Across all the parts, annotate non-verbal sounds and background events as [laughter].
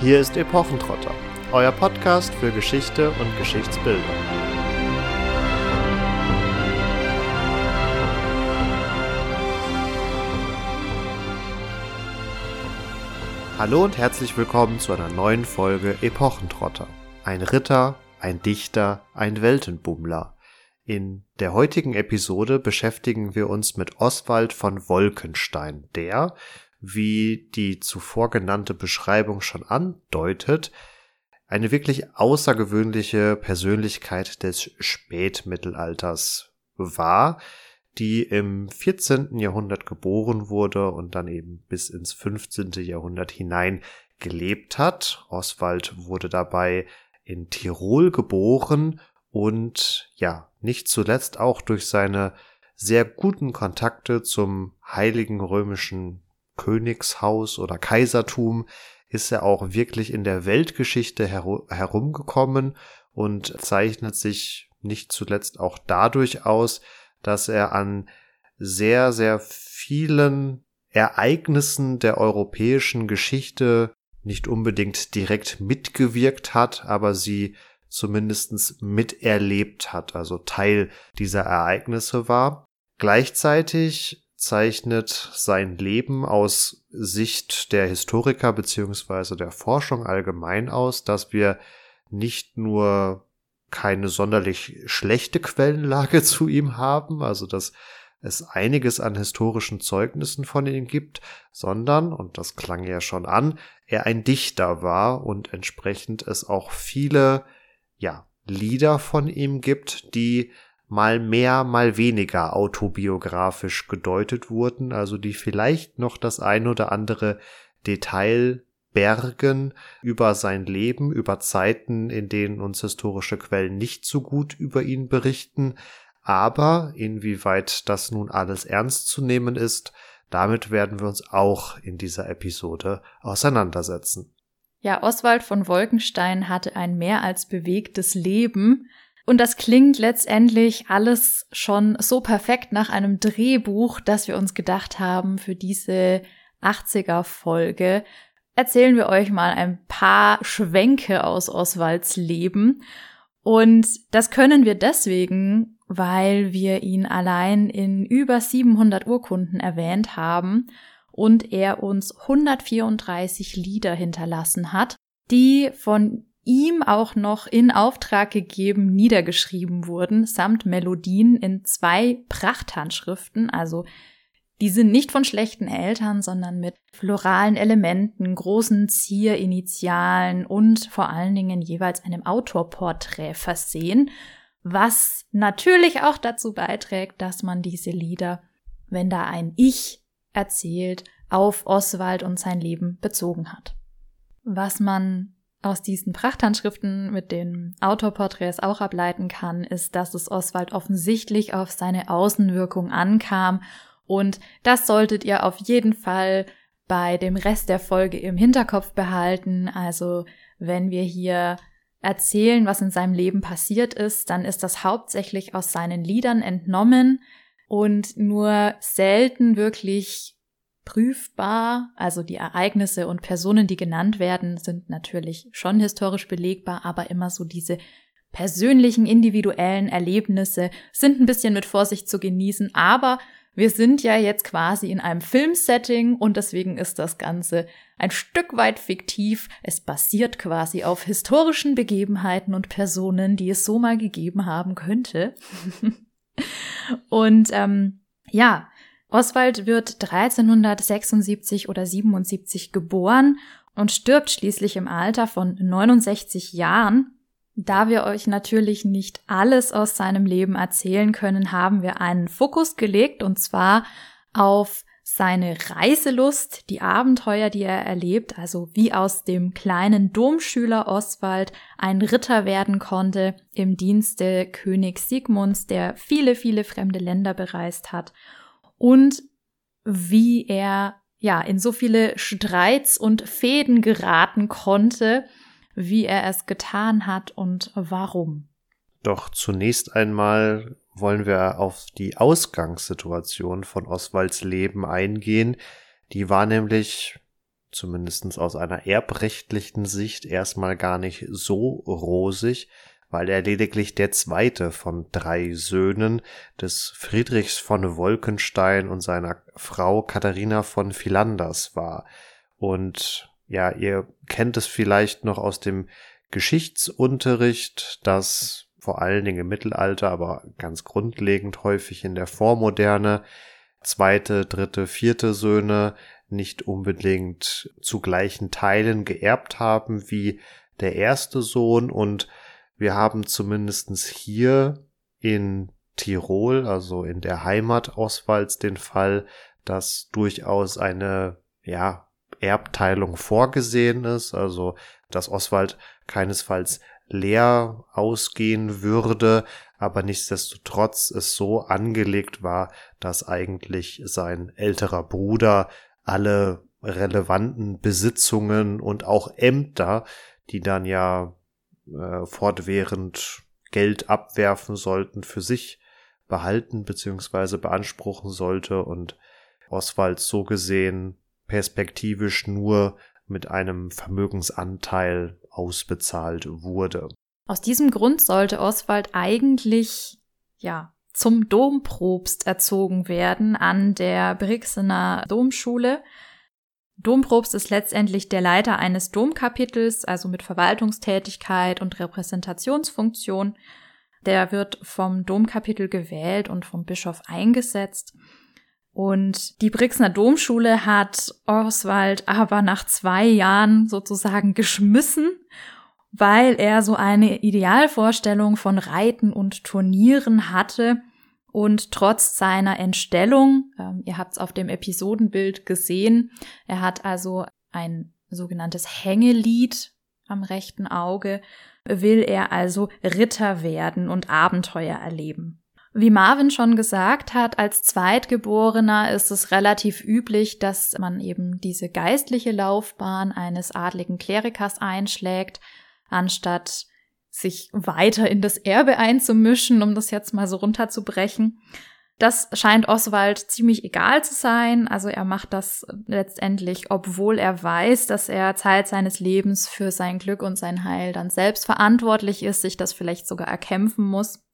Hier ist Epochentrotter, euer Podcast für Geschichte und Geschichtsbildung. Hallo und herzlich willkommen zu einer neuen Folge Epochentrotter. Ein Ritter, ein Dichter, ein Weltenbummler. In der heutigen Episode beschäftigen wir uns mit Oswald von Wolkenstein, der, wie die zuvor genannte Beschreibung schon andeutet, eine wirklich außergewöhnliche Persönlichkeit des Spätmittelalters war, die im 14. Jahrhundert geboren wurde und dann eben bis ins 15. Jahrhundert hinein gelebt hat. Oswald wurde dabei in Tirol geboren und ja, nicht zuletzt auch durch seine sehr guten Kontakte zum Heiligen Römischen Königshaus oder Kaisertum ist er auch wirklich in der Weltgeschichte her herumgekommen und zeichnet sich nicht zuletzt auch dadurch aus, dass er an sehr, sehr vielen Ereignissen der europäischen Geschichte nicht unbedingt direkt mitgewirkt hat, aber sie zumindestens miterlebt hat, also Teil dieser Ereignisse war. Gleichzeitig zeichnet sein Leben aus Sicht der Historiker beziehungsweise der Forschung allgemein aus, dass wir nicht nur keine sonderlich schlechte Quellenlage [laughs] zu ihm haben, also dass es einiges an historischen Zeugnissen von ihm gibt, sondern, und das klang ja schon an, er ein Dichter war und entsprechend es auch viele, ja, Lieder von ihm gibt, die mal mehr, mal weniger autobiografisch gedeutet wurden, also die vielleicht noch das ein oder andere Detail bergen über sein Leben, über Zeiten, in denen uns historische Quellen nicht so gut über ihn berichten, aber inwieweit das nun alles ernst zu nehmen ist, damit werden wir uns auch in dieser Episode auseinandersetzen. Ja, Oswald von Wolkenstein hatte ein mehr als bewegtes Leben, und das klingt letztendlich alles schon so perfekt nach einem Drehbuch, dass wir uns gedacht haben, für diese 80er Folge erzählen wir euch mal ein paar Schwenke aus Oswalds Leben. Und das können wir deswegen, weil wir ihn allein in über 700 Urkunden erwähnt haben und er uns 134 Lieder hinterlassen hat, die von ihm auch noch in Auftrag gegeben niedergeschrieben wurden, samt Melodien in zwei Prachthandschriften, also die sind nicht von schlechten Eltern, sondern mit floralen Elementen, großen Zierinitialen und vor allen Dingen jeweils einem Autorporträt versehen, was natürlich auch dazu beiträgt, dass man diese Lieder, wenn da ein Ich erzählt, auf Oswald und sein Leben bezogen hat. Was man aus diesen Prachthandschriften mit den Autorporträts auch ableiten kann, ist, dass es Oswald offensichtlich auf seine Außenwirkung ankam und das solltet ihr auf jeden Fall bei dem Rest der Folge im Hinterkopf behalten. Also wenn wir hier erzählen, was in seinem Leben passiert ist, dann ist das hauptsächlich aus seinen Liedern entnommen und nur selten wirklich prüfbar. Also die Ereignisse und Personen, die genannt werden, sind natürlich schon historisch belegbar, aber immer so diese persönlichen, individuellen Erlebnisse sind ein bisschen mit Vorsicht zu genießen, aber wir sind ja jetzt quasi in einem Filmsetting und deswegen ist das Ganze ein Stück weit fiktiv. Es basiert quasi auf historischen Begebenheiten und Personen, die es so mal gegeben haben könnte. [laughs] und ähm, ja, Oswald wird 1376 oder 77 geboren und stirbt schließlich im Alter von 69 Jahren. Da wir euch natürlich nicht alles aus seinem Leben erzählen können, haben wir einen Fokus gelegt und zwar auf seine Reiselust, die Abenteuer, die er erlebt, also wie aus dem kleinen Domschüler Oswald ein Ritter werden konnte im Dienste König Sigmunds, der viele, viele fremde Länder bereist hat und wie er ja in so viele Streits und Fäden geraten konnte, wie er es getan hat und warum. Doch zunächst einmal wollen wir auf die Ausgangssituation von Oswalds Leben eingehen. Die war nämlich zumindest aus einer erbrechtlichen Sicht erstmal gar nicht so rosig, weil er lediglich der zweite von drei Söhnen des Friedrichs von Wolkenstein und seiner Frau Katharina von Philanders war. Und ja, ihr kennt es vielleicht noch aus dem Geschichtsunterricht, dass vor allen Dingen im Mittelalter, aber ganz grundlegend häufig in der Vormoderne zweite, dritte, vierte Söhne nicht unbedingt zu gleichen Teilen geerbt haben wie der erste Sohn und wir haben zumindestens hier in Tirol, also in der Heimat Oswalds, den Fall, dass durchaus eine, ja, Erbteilung vorgesehen ist, also dass Oswald keinesfalls leer ausgehen würde, aber nichtsdestotrotz es so angelegt war, dass eigentlich sein älterer Bruder alle relevanten Besitzungen und auch Ämter, die dann ja äh, fortwährend Geld abwerfen sollten, für sich behalten bzw. beanspruchen sollte und Oswald so gesehen perspektivisch nur mit einem Vermögensanteil ausbezahlt wurde. Aus diesem Grund sollte Oswald eigentlich, ja, zum Domprobst erzogen werden an der Brixener Domschule. Domprobst ist letztendlich der Leiter eines Domkapitels, also mit Verwaltungstätigkeit und Repräsentationsfunktion. Der wird vom Domkapitel gewählt und vom Bischof eingesetzt. Und die Brixner Domschule hat Oswald aber nach zwei Jahren sozusagen geschmissen, weil er so eine Idealvorstellung von Reiten und Turnieren hatte und trotz seiner Entstellung, ähm, ihr habt es auf dem Episodenbild gesehen, er hat also ein sogenanntes Hängelied am rechten Auge, will er also Ritter werden und Abenteuer erleben. Wie Marvin schon gesagt hat, als Zweitgeborener ist es relativ üblich, dass man eben diese geistliche Laufbahn eines adligen Klerikers einschlägt, anstatt sich weiter in das Erbe einzumischen, um das jetzt mal so runterzubrechen. Das scheint Oswald ziemlich egal zu sein. Also er macht das letztendlich, obwohl er weiß, dass er Zeit seines Lebens für sein Glück und sein Heil dann selbst verantwortlich ist, sich das vielleicht sogar erkämpfen muss.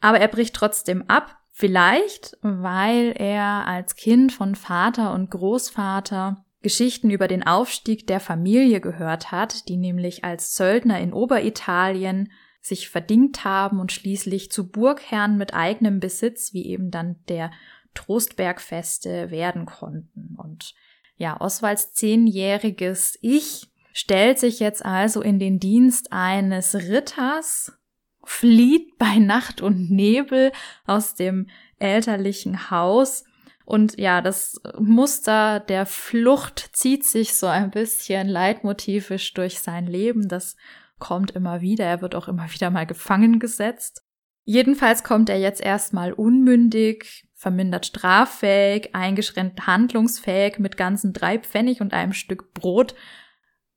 Aber er bricht trotzdem ab, vielleicht weil er als Kind von Vater und Großvater Geschichten über den Aufstieg der Familie gehört hat, die nämlich als Söldner in Oberitalien sich verdingt haben und schließlich zu Burgherren mit eigenem Besitz, wie eben dann der Trostbergfeste werden konnten. Und ja, Oswalds zehnjähriges Ich stellt sich jetzt also in den Dienst eines Ritters, flieht bei Nacht und Nebel aus dem elterlichen Haus. Und ja, das Muster der Flucht zieht sich so ein bisschen leitmotivisch durch sein Leben. Das kommt immer wieder. Er wird auch immer wieder mal gefangen gesetzt. Jedenfalls kommt er jetzt erstmal unmündig, vermindert straffähig, eingeschränkt handlungsfähig mit ganzen drei Pfennig und einem Stück Brot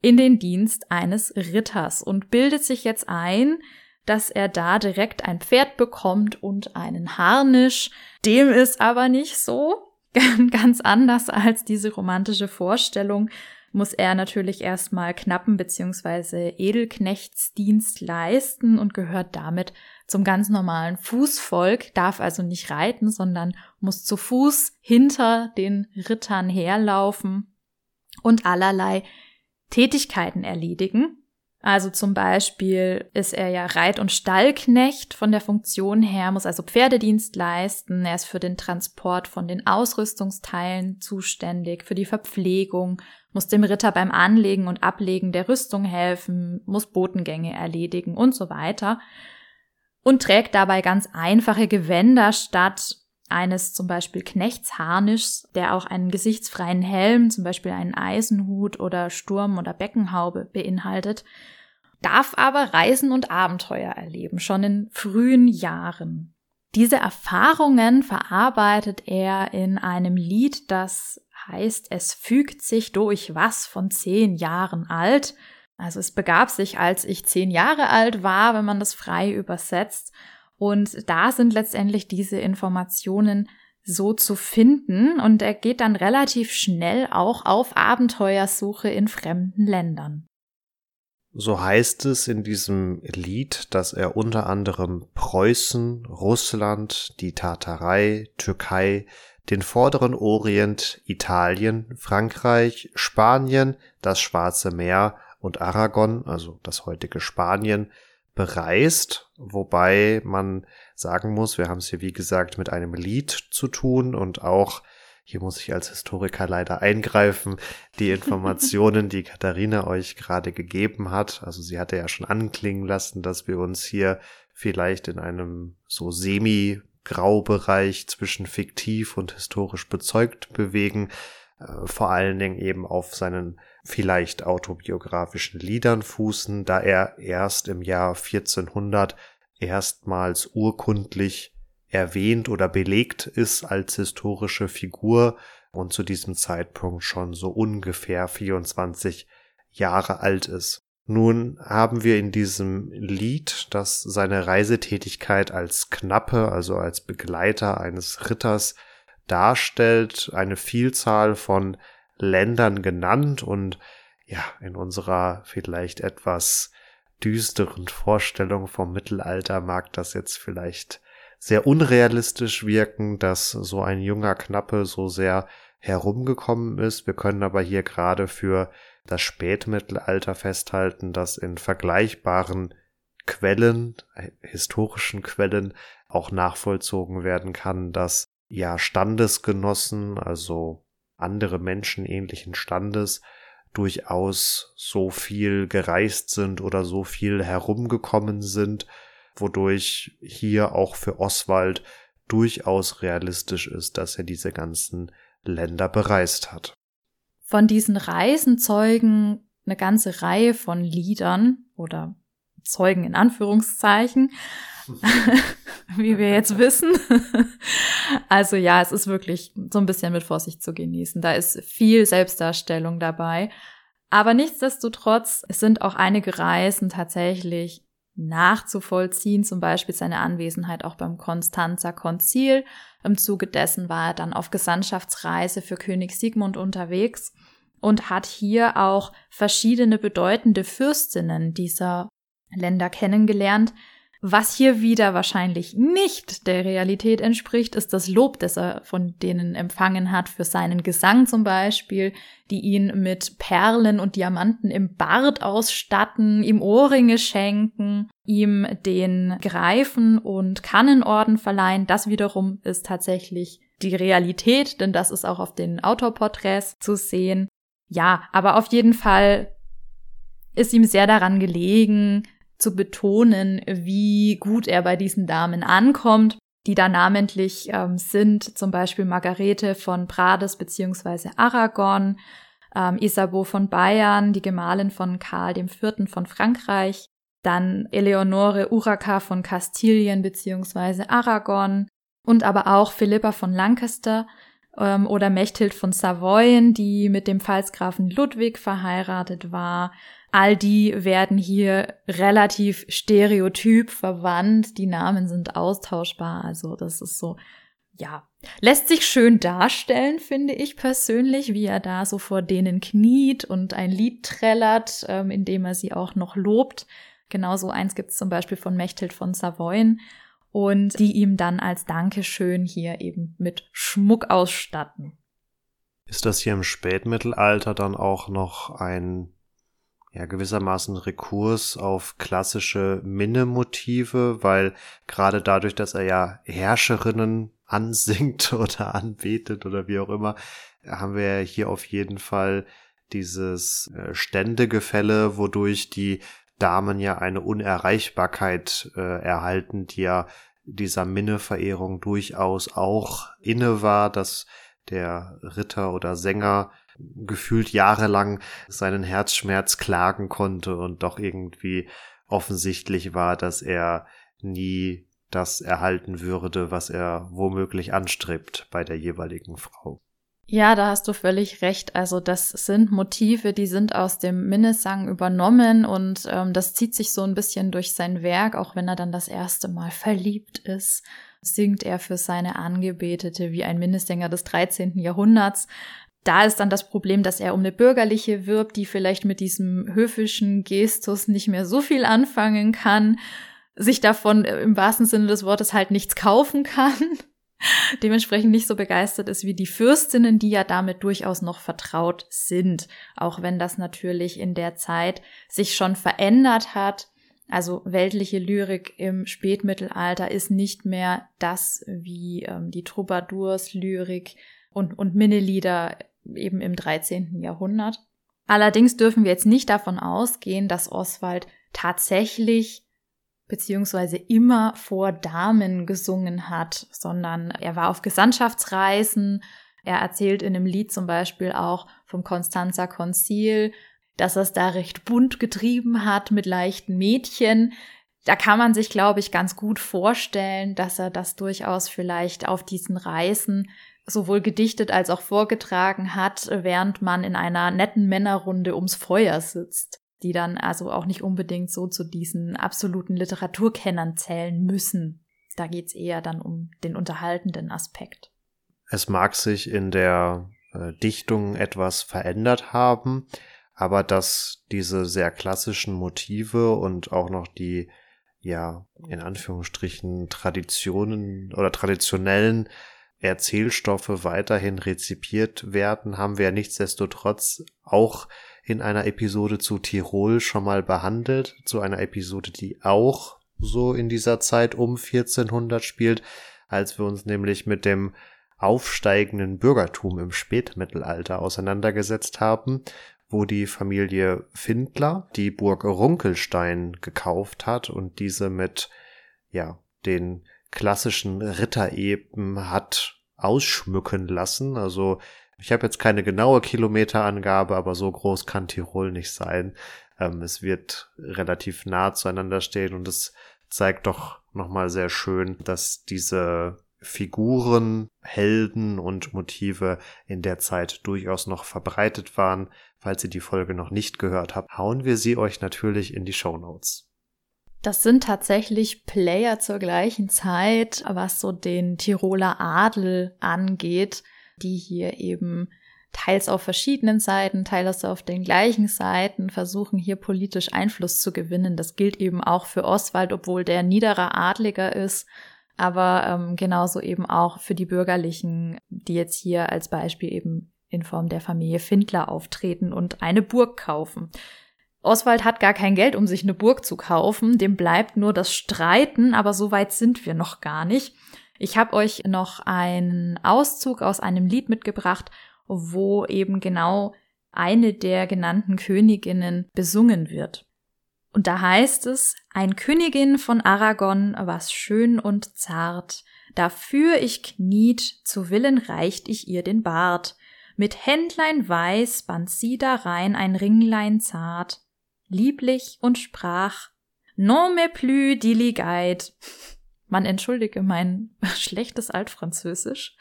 in den Dienst eines Ritters und bildet sich jetzt ein, dass er da direkt ein Pferd bekommt und einen Harnisch. Dem ist aber nicht so. [laughs] Ganz anders als diese romantische Vorstellung muss er natürlich erstmal Knappen bzw. Edelknechtsdienst leisten und gehört damit zum ganz normalen Fußvolk, darf also nicht reiten, sondern muss zu Fuß hinter den Rittern herlaufen und allerlei Tätigkeiten erledigen. Also zum Beispiel ist er ja Reit- und Stallknecht von der Funktion her, muss also Pferdedienst leisten. Er ist für den Transport von den Ausrüstungsteilen zuständig, für die Verpflegung, muss dem Ritter beim Anlegen und Ablegen der Rüstung helfen, muss Botengänge erledigen und so weiter. Und trägt dabei ganz einfache Gewänder statt eines zum Beispiel Knechtsharnischs, der auch einen gesichtsfreien Helm, zum Beispiel einen Eisenhut oder Sturm- oder Beckenhaube beinhaltet, darf aber Reisen und Abenteuer erleben, schon in frühen Jahren. Diese Erfahrungen verarbeitet er in einem Lied, das heißt Es fügt sich durch was von zehn Jahren alt. Also es begab sich, als ich zehn Jahre alt war, wenn man das frei übersetzt. Und da sind letztendlich diese Informationen so zu finden und er geht dann relativ schnell auch auf Abenteuersuche in fremden Ländern. So heißt es in diesem Lied, dass er unter anderem Preußen, Russland, die Tatarei, Türkei, den vorderen Orient, Italien, Frankreich, Spanien, das Schwarze Meer und Aragon, also das heutige Spanien, bereist, wobei man sagen muss, wir haben es hier wie gesagt mit einem Lied zu tun und auch hier muss ich als Historiker leider eingreifen, die [laughs] Informationen, die Katharina euch gerade gegeben hat. Also sie hatte ja schon anklingen lassen, dass wir uns hier vielleicht in einem so semi Graubereich zwischen fiktiv und historisch bezeugt bewegen, äh, vor allen Dingen eben auf seinen vielleicht autobiografischen Liedern fußen, da er erst im Jahr 1400 erstmals urkundlich erwähnt oder belegt ist als historische Figur und zu diesem Zeitpunkt schon so ungefähr 24 Jahre alt ist. Nun haben wir in diesem Lied, das seine Reisetätigkeit als Knappe, also als Begleiter eines Ritters darstellt, eine Vielzahl von Ländern genannt und ja, in unserer vielleicht etwas düsteren Vorstellung vom Mittelalter mag das jetzt vielleicht sehr unrealistisch wirken, dass so ein junger Knappe so sehr herumgekommen ist. Wir können aber hier gerade für das Spätmittelalter festhalten, dass in vergleichbaren Quellen, äh, historischen Quellen auch nachvollzogen werden kann, dass ja Standesgenossen, also andere Menschen ähnlichen Standes, durchaus so viel gereist sind oder so viel herumgekommen sind, wodurch hier auch für Oswald durchaus realistisch ist, dass er diese ganzen Länder bereist hat. Von diesen Reisen zeugen eine ganze Reihe von Liedern oder Zeugen in Anführungszeichen, [laughs] wie wir jetzt wissen. [laughs] also ja, es ist wirklich so ein bisschen mit Vorsicht zu genießen. Da ist viel Selbstdarstellung dabei. Aber nichtsdestotrotz, es sind auch einige Reisen tatsächlich nachzuvollziehen, zum Beispiel seine Anwesenheit auch beim Konstanzer Konzil. Im Zuge dessen war er dann auf Gesandtschaftsreise für König Sigmund unterwegs und hat hier auch verschiedene bedeutende Fürstinnen dieser Länder kennengelernt, was hier wieder wahrscheinlich nicht der Realität entspricht, ist das Lob, das er von denen empfangen hat für seinen Gesang zum Beispiel, die ihn mit Perlen und Diamanten im Bart ausstatten, ihm Ohrringe schenken, ihm den Greifen und Kannenorden verleihen. Das wiederum ist tatsächlich die Realität, denn das ist auch auf den Autoporträts zu sehen. Ja, aber auf jeden Fall ist ihm sehr daran gelegen, zu betonen, wie gut er bei diesen Damen ankommt, die da namentlich ähm, sind, zum Beispiel Margarete von Prades beziehungsweise Aragon, ähm, Isabeau von Bayern, die Gemahlin von Karl IV. von Frankreich, dann Eleonore Urraca von Kastilien beziehungsweise Aragon und aber auch Philippa von Lancaster ähm, oder Mechthild von Savoyen, die mit dem Pfalzgrafen Ludwig verheiratet war, All die werden hier relativ stereotyp verwandt. Die Namen sind austauschbar. Also das ist so, ja, lässt sich schön darstellen, finde ich persönlich, wie er da so vor denen kniet und ein Lied trällert, ähm, indem er sie auch noch lobt. Genauso eins gibt es zum Beispiel von Mechthild von Savoyen und die ihm dann als Dankeschön hier eben mit Schmuck ausstatten. Ist das hier im Spätmittelalter dann auch noch ein ja gewissermaßen Rekurs auf klassische Minnemotive, weil gerade dadurch, dass er ja Herrscherinnen [laughs] ansingt oder anbetet oder wie auch immer, haben wir hier auf jeden Fall dieses äh, Ständegefälle, wodurch die Damen ja eine Unerreichbarkeit äh, erhalten, die ja dieser Minneverehrung durchaus auch inne war, dass der Ritter oder Sänger gefühlt jahrelang seinen Herzschmerz klagen konnte und doch irgendwie offensichtlich war, dass er nie das erhalten würde, was er womöglich anstrebt bei der jeweiligen Frau. Ja, da hast du völlig recht. Also das sind Motive, die sind aus dem Minnesang übernommen und ähm, das zieht sich so ein bisschen durch sein Werk, auch wenn er dann das erste Mal verliebt ist singt er für seine Angebetete wie ein Minnesänger des 13. Jahrhunderts. Da ist dann das Problem, dass er um eine bürgerliche wirbt, die vielleicht mit diesem höfischen Gestus nicht mehr so viel anfangen kann, sich davon im wahrsten Sinne des Wortes halt nichts kaufen kann [laughs] dementsprechend nicht so begeistert ist wie die Fürstinnen, die ja damit durchaus noch vertraut sind, auch wenn das natürlich in der Zeit sich schon verändert hat. Also weltliche Lyrik im Spätmittelalter ist nicht mehr das wie ähm, die Troubadours Lyrik und, und Minnelieder eben im 13. Jahrhundert. Allerdings dürfen wir jetzt nicht davon ausgehen, dass Oswald tatsächlich beziehungsweise immer vor Damen gesungen hat, sondern er war auf Gesandtschaftsreisen. Er erzählt in einem Lied zum Beispiel auch vom Constanza Concil, dass er es da recht bunt getrieben hat mit leichten Mädchen. Da kann man sich, glaube ich, ganz gut vorstellen, dass er das durchaus vielleicht auf diesen Reisen sowohl gedichtet als auch vorgetragen hat, während man in einer netten Männerrunde ums Feuer sitzt die dann also auch nicht unbedingt so zu diesen absoluten Literaturkennern zählen müssen. Da geht's eher dann um den unterhaltenden Aspekt. Es mag sich in der äh, Dichtung etwas verändert haben, aber dass diese sehr klassischen Motive und auch noch die ja in Anführungsstrichen Traditionen oder traditionellen Erzählstoffe weiterhin rezipiert werden, haben wir nichtsdestotrotz auch in einer Episode zu Tirol schon mal behandelt, zu einer Episode, die auch so in dieser Zeit um 1400 spielt, als wir uns nämlich mit dem aufsteigenden Bürgertum im Spätmittelalter auseinandergesetzt haben, wo die Familie Findler die Burg Runkelstein gekauft hat und diese mit, ja, den klassischen Rittereben hat ausschmücken lassen. Also ich habe jetzt keine genaue Kilometerangabe, aber so groß kann Tirol nicht sein. Ähm, es wird relativ nah zueinander stehen und es zeigt doch nochmal sehr schön, dass diese Figuren, Helden und Motive in der Zeit durchaus noch verbreitet waren. Falls ihr die Folge noch nicht gehört habt, hauen wir sie euch natürlich in die Show Notes. Das sind tatsächlich Player zur gleichen Zeit, was so den Tiroler Adel angeht die hier eben teils auf verschiedenen Seiten, teils auf den gleichen Seiten versuchen hier politisch Einfluss zu gewinnen. Das gilt eben auch für Oswald, obwohl der niederer Adliger ist, aber ähm, genauso eben auch für die Bürgerlichen, die jetzt hier als Beispiel eben in Form der Familie Findler auftreten und eine Burg kaufen. Oswald hat gar kein Geld, um sich eine Burg zu kaufen, dem bleibt nur das Streiten, aber so weit sind wir noch gar nicht. Ich habe euch noch einen Auszug aus einem Lied mitgebracht, wo eben genau eine der genannten Königinnen besungen wird. Und da heißt es, ein Königin von Aragon war's schön und zart, dafür ich kniet, zu Willen reicht ich ihr den Bart, mit Händlein weiß band sie darein ein Ringlein zart, lieblich und sprach, non me plus diligait. Man entschuldige mein [laughs] schlechtes Altfranzösisch.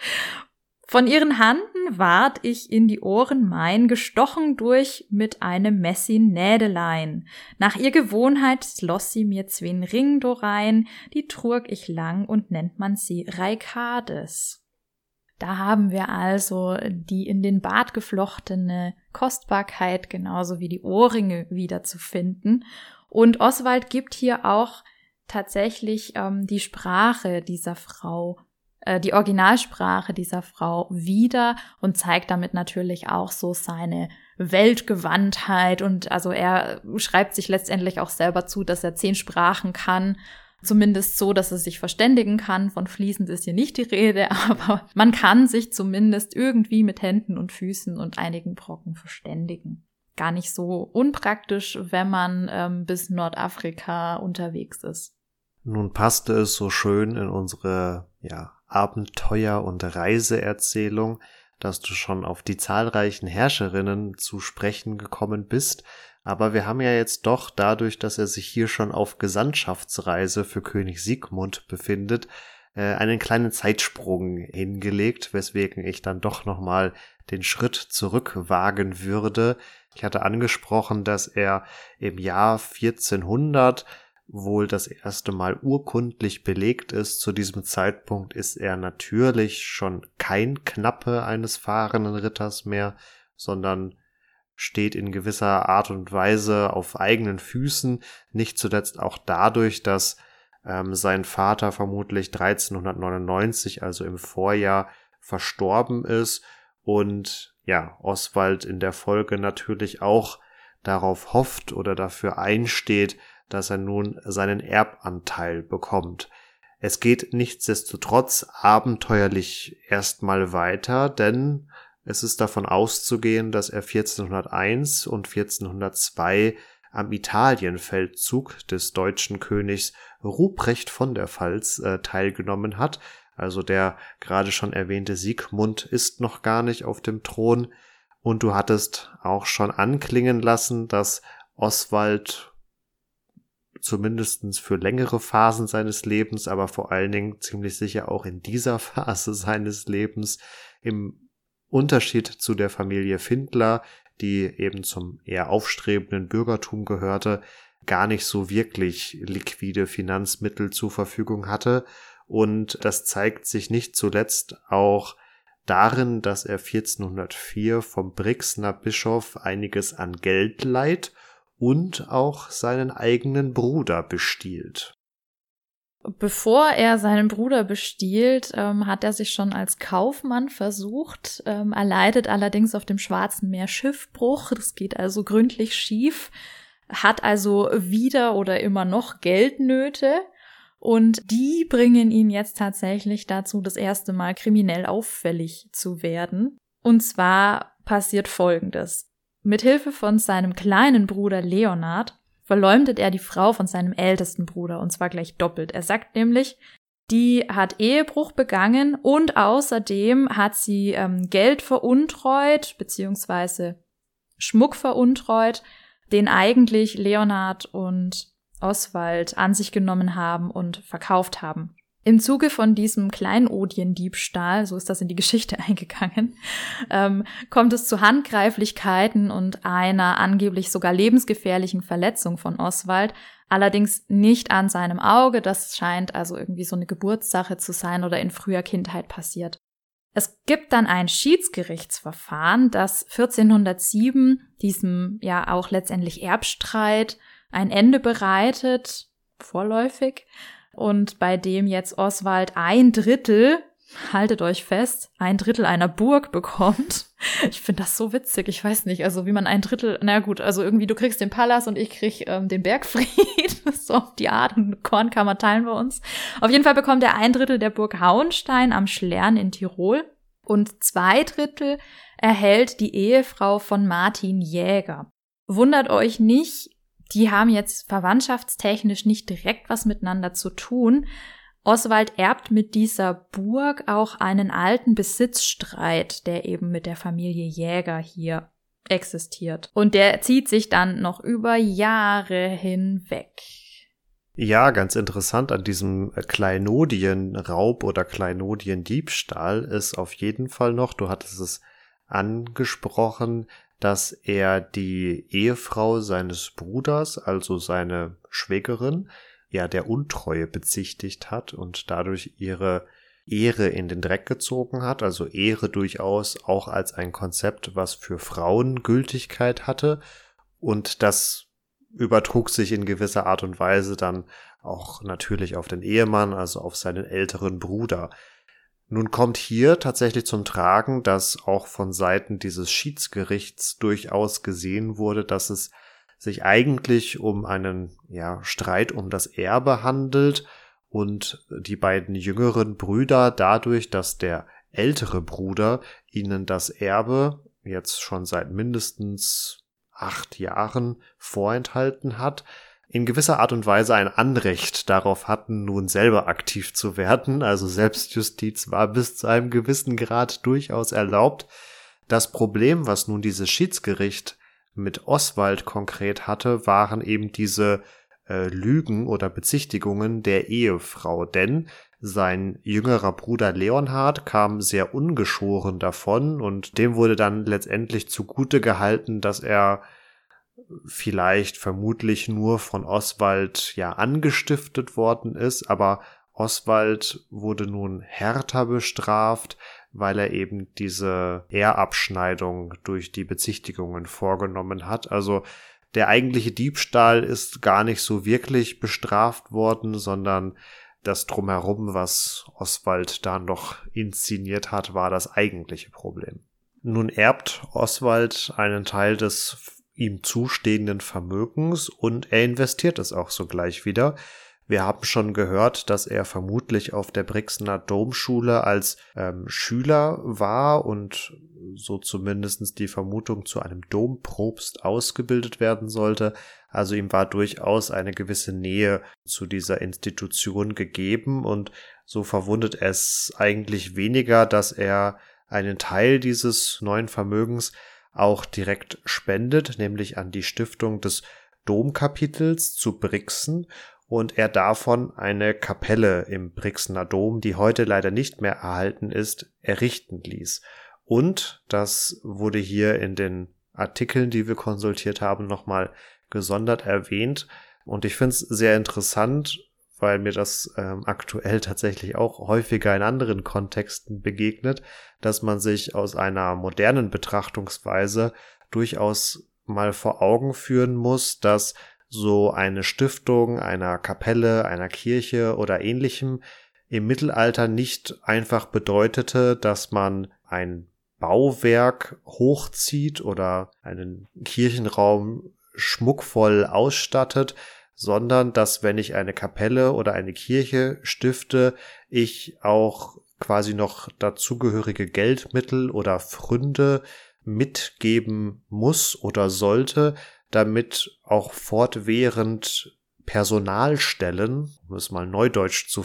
Von ihren Handen ward ich in die Ohren mein, gestochen durch mit einem Messin Nädelein. Nach ihr Gewohnheit schloss sie mir zwin Ring dorein, die trug ich lang und nennt man sie Reikades. Da haben wir also die in den Bart geflochtene Kostbarkeit genauso wie die Ohrringe wiederzufinden. Und Oswald gibt hier auch tatsächlich ähm, die Sprache dieser Frau, äh, die Originalsprache dieser Frau wieder und zeigt damit natürlich auch so seine Weltgewandtheit und also er schreibt sich letztendlich auch selber zu, dass er zehn Sprachen kann. Zumindest so, dass er sich verständigen kann. Von fließend ist hier nicht die Rede, [laughs] aber man kann sich zumindest irgendwie mit Händen und Füßen und einigen Brocken verständigen gar nicht so unpraktisch, wenn man ähm, bis Nordafrika unterwegs ist. Nun passte es so schön in unsere ja, Abenteuer- und Reiseerzählung, dass du schon auf die zahlreichen Herrscherinnen zu sprechen gekommen bist, aber wir haben ja jetzt doch dadurch, dass er sich hier schon auf Gesandtschaftsreise für König Siegmund befindet, äh, einen kleinen Zeitsprung hingelegt, weswegen ich dann doch nochmal den Schritt zurück wagen würde. Ich hatte angesprochen, dass er im Jahr 1400 wohl das erste Mal urkundlich belegt ist. Zu diesem Zeitpunkt ist er natürlich schon kein Knappe eines fahrenden Ritters mehr, sondern steht in gewisser Art und Weise auf eigenen Füßen, nicht zuletzt auch dadurch, dass ähm, sein Vater vermutlich 1399, also im Vorjahr, verstorben ist und ja, Oswald in der Folge natürlich auch darauf hofft oder dafür einsteht, dass er nun seinen Erbanteil bekommt. Es geht nichtsdestotrotz abenteuerlich erstmal weiter, denn es ist davon auszugehen, dass er 1401 und 1402 am Italienfeldzug des deutschen Königs Ruprecht von der Pfalz äh, teilgenommen hat. Also der gerade schon erwähnte Siegmund ist noch gar nicht auf dem Thron. Und du hattest auch schon anklingen lassen, dass Oswald zumindestens für längere Phasen seines Lebens, aber vor allen Dingen ziemlich sicher auch in dieser [laughs] Phase seines Lebens im Unterschied zu der Familie Findler, die eben zum eher aufstrebenden Bürgertum gehörte, gar nicht so wirklich liquide Finanzmittel zur Verfügung hatte. Und das zeigt sich nicht zuletzt auch darin, dass er 1404 vom Brixner Bischof einiges an Geld leiht und auch seinen eigenen Bruder bestiehlt. Bevor er seinen Bruder bestiehlt, ähm, hat er sich schon als Kaufmann versucht. Ähm, er leidet allerdings auf dem Schwarzen Meer Schiffbruch. Das geht also gründlich schief. Hat also wieder oder immer noch Geldnöte. Und die bringen ihn jetzt tatsächlich dazu, das erste Mal kriminell auffällig zu werden. Und zwar passiert Folgendes. Mithilfe von seinem kleinen Bruder Leonard verleumdet er die Frau von seinem ältesten Bruder und zwar gleich doppelt. Er sagt nämlich, die hat Ehebruch begangen und außerdem hat sie ähm, Geld veruntreut beziehungsweise Schmuck veruntreut, den eigentlich Leonard und Oswald an sich genommen haben und verkauft haben. Im Zuge von diesem Kleinodiendiebstahl, so ist das in die Geschichte [laughs] eingegangen, ähm, kommt es zu Handgreiflichkeiten und einer angeblich sogar lebensgefährlichen Verletzung von Oswald, allerdings nicht an seinem Auge, das scheint also irgendwie so eine Geburtssache zu sein oder in früher Kindheit passiert. Es gibt dann ein Schiedsgerichtsverfahren, das 1407 diesem ja auch letztendlich Erbstreit ein Ende bereitet, vorläufig, und bei dem jetzt Oswald ein Drittel, haltet euch fest, ein Drittel einer Burg bekommt. [laughs] Ich finde das so witzig. Ich weiß nicht, also wie man ein Drittel, na gut, also irgendwie du kriegst den Palast und ich krieg ähm, den Bergfried. [laughs] so auf die Art und Kornkammer teilen wir uns. Auf jeden Fall bekommt er ein Drittel der Burg Hauenstein am Schlern in Tirol und zwei Drittel erhält die Ehefrau von Martin Jäger. Wundert euch nicht, die haben jetzt verwandtschaftstechnisch nicht direkt was miteinander zu tun. Oswald erbt mit dieser Burg auch einen alten Besitzstreit, der eben mit der Familie Jäger hier existiert. Und der zieht sich dann noch über Jahre hinweg. Ja, ganz interessant an diesem Kleinodienraub oder Kleinodiendiebstahl ist auf jeden Fall noch, du hattest es angesprochen, dass er die Ehefrau seines Bruders, also seine Schwägerin, ja der Untreue bezichtigt hat und dadurch ihre Ehre in den Dreck gezogen hat, also Ehre durchaus auch als ein Konzept, was für Frauen Gültigkeit hatte und das übertrug sich in gewisser Art und Weise dann auch natürlich auf den Ehemann, also auf seinen älteren Bruder. Nun kommt hier tatsächlich zum Tragen, dass auch von Seiten dieses Schiedsgerichts durchaus gesehen wurde, dass es sich eigentlich um einen ja, Streit um das Erbe handelt und die beiden jüngeren Brüder dadurch, dass der ältere Bruder ihnen das Erbe jetzt schon seit mindestens acht Jahren vorenthalten hat, in gewisser Art und Weise ein Anrecht darauf hatten, nun selber aktiv zu werden. Also Selbstjustiz war bis zu einem gewissen Grad durchaus erlaubt. Das Problem, was nun dieses Schiedsgericht mit Oswald konkret hatte, waren eben diese äh, Lügen oder Bezichtigungen der Ehefrau. Denn Sein jüngerer Bruder Leonhard kam sehr ungeschoren davon und dem wurde dann letztendlich zugute gehalten, dass er vielleicht vermutlich nur von Oswald ja angestiftet worden ist, aber Oswald wurde nun härter bestraft, weil er eben diese Ehrabschneidung durch die Bezichtigungen vorgenommen hat. Also der eigentliche Diebstahl ist gar nicht so wirklich bestraft worden, sondern das drumherum, was Oswald da noch inszeniert hat, war das eigentliche Problem. Nun erbt Oswald einen Teil des ihm zustehenden Vermögens und er investiert es auch sogleich wieder. Wir haben schon gehört, dass er vermutlich auf der Brixener Domschule als ähm, Schüler war und so zumindestens die Vermutung zu einem Domprobst ausgebildet werden sollte. Also ihm war durchaus eine gewisse Nähe zu dieser Institution gegeben und so verwundert es eigentlich weniger, dass er einen Teil dieses neuen Vermögens auch direkt spendet, nämlich an die Stiftung des Domkapitels zu Brixen und er davon eine Kapelle im Brixener Dom, die heute leider nicht mehr erhalten ist, errichten ließ. Und das wurde hier in den Artikeln, die wir konsultiert haben, nochmal gesondert erwähnt. Und ich finde es sehr interessant, weil mir das ähm, aktuell tatsächlich auch häufiger in anderen Kontexten begegnet, dass man sich aus einer modernen Betrachtungsweise durchaus mal vor Augen führen muss, dass so eine Stiftung einer Kapelle, einer Kirche oder ähnlichem im Mittelalter nicht einfach bedeutete, dass man ein Bauwerk hochzieht oder einen Kirchenraum schmuckvoll ausstattet, sondern dass wenn ich eine Kapelle oder eine Kirche stifte, ich auch quasi noch dazugehörige Geldmittel oder Pfründe mitgeben muss oder sollte, damit auch fortwährend Personalstellen, um es mal neudeutsch zu,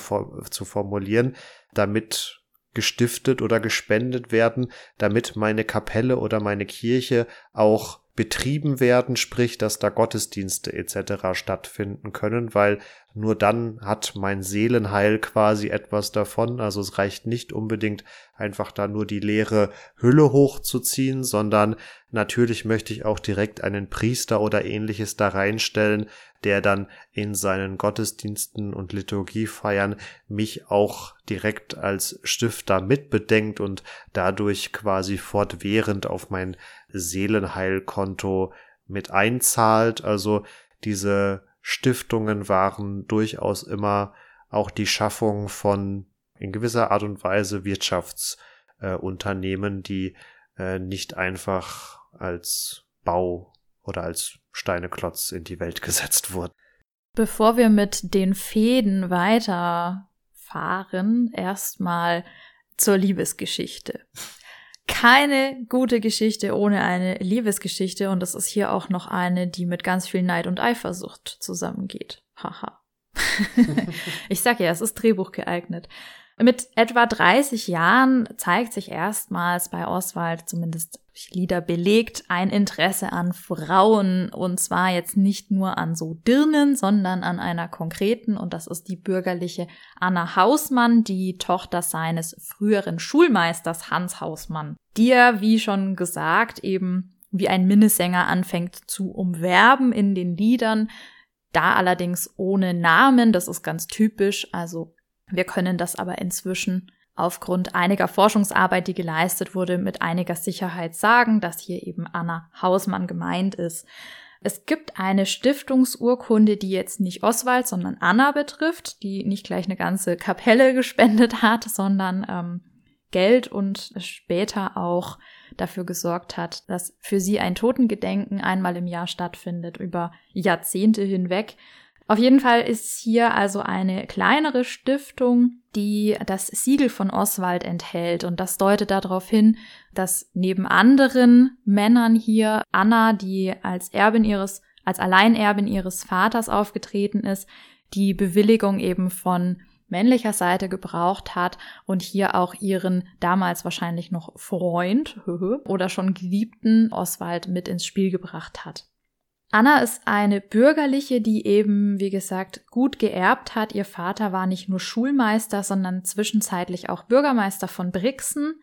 zu formulieren, damit gestiftet oder gespendet werden, damit meine Kapelle oder meine Kirche auch betrieben werden, sprich, dass da Gottesdienste etc. stattfinden können, weil nur dann hat mein Seelenheil quasi etwas davon. Also es reicht nicht unbedingt einfach da nur die leere Hülle hochzuziehen, sondern natürlich möchte ich auch direkt einen Priester oder ähnliches da reinstellen, der dann in seinen Gottesdiensten und Liturgiefeiern mich auch direkt als Stifter mitbedenkt und dadurch quasi fortwährend auf mein Seelenheilkonto mit einzahlt. Also diese Stiftungen waren durchaus immer auch die Schaffung von in gewisser Art und Weise Wirtschaftsunternehmen, äh, die äh, nicht einfach als Bau oder als Steineklotz in die Welt [laughs] gesetzt wurden. Bevor wir mit den Fäden weiterfahren, erstmal zur Liebesgeschichte. Keine gute Geschichte ohne eine Liebesgeschichte und das ist hier auch noch eine, die mit ganz viel Neid und Eifersucht zusammengeht. Haha. [laughs] ich sag ja, es ist Drehbuch geeignet. Mit etwa 30 Jahren zeigt sich erstmals bei Oswald, zumindest durch Lieder belegt, ein Interesse an Frauen. Und zwar jetzt nicht nur an so Dirnen, sondern an einer konkreten. Und das ist die bürgerliche Anna Hausmann, die Tochter seines früheren Schulmeisters Hans Hausmann, die er, wie schon gesagt, eben wie ein Minnesänger anfängt zu umwerben in den Liedern, da allerdings ohne Namen, das ist ganz typisch, also wir können das aber inzwischen aufgrund einiger Forschungsarbeit, die geleistet wurde, mit einiger Sicherheit sagen, dass hier eben Anna Hausmann gemeint ist. Es gibt eine Stiftungsurkunde, die jetzt nicht Oswald, sondern Anna betrifft, die nicht gleich eine ganze Kapelle [laughs] gespendet hat, sondern ähm, Geld und später auch dafür gesorgt hat, dass für sie ein Totengedenken einmal im Jahr stattfindet, über Jahrzehnte hinweg. Auf jeden Fall ist hier also eine kleinere Stiftung, die das Siegel von Oswald enthält. Und das deutet darauf hin, dass neben anderen Männern hier Anna, die als Erbin ihres, als Alleinerbin ihres Vaters aufgetreten ist, die Bewilligung eben von männlicher Seite gebraucht hat und hier auch ihren damals wahrscheinlich noch Freund [laughs] oder schon geliebten Oswald mit ins Spiel gebracht hat. Anna ist eine bürgerliche, die eben, wie gesagt, gut geerbt hat. Ihr Vater war nicht nur Schulmeister, sondern zwischenzeitlich auch Bürgermeister von Brixen.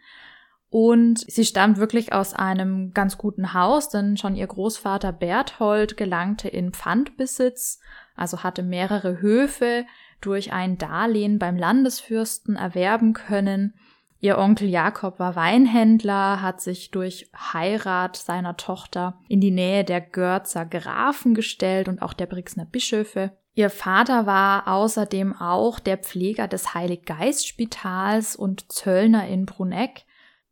Und sie stammt wirklich aus einem ganz guten Haus, denn schon ihr Großvater Berthold gelangte in Pfandbesitz, also hatte mehrere Höfe durch ein Darlehen beim Landesfürsten erwerben können. Ihr Onkel Jakob war Weinhändler, hat sich durch Heirat seiner Tochter in die Nähe der Görzer Grafen gestellt und auch der Brixner Bischöfe. Ihr Vater war außerdem auch der Pfleger des Heiliggeistspitals und Zöllner in Bruneck.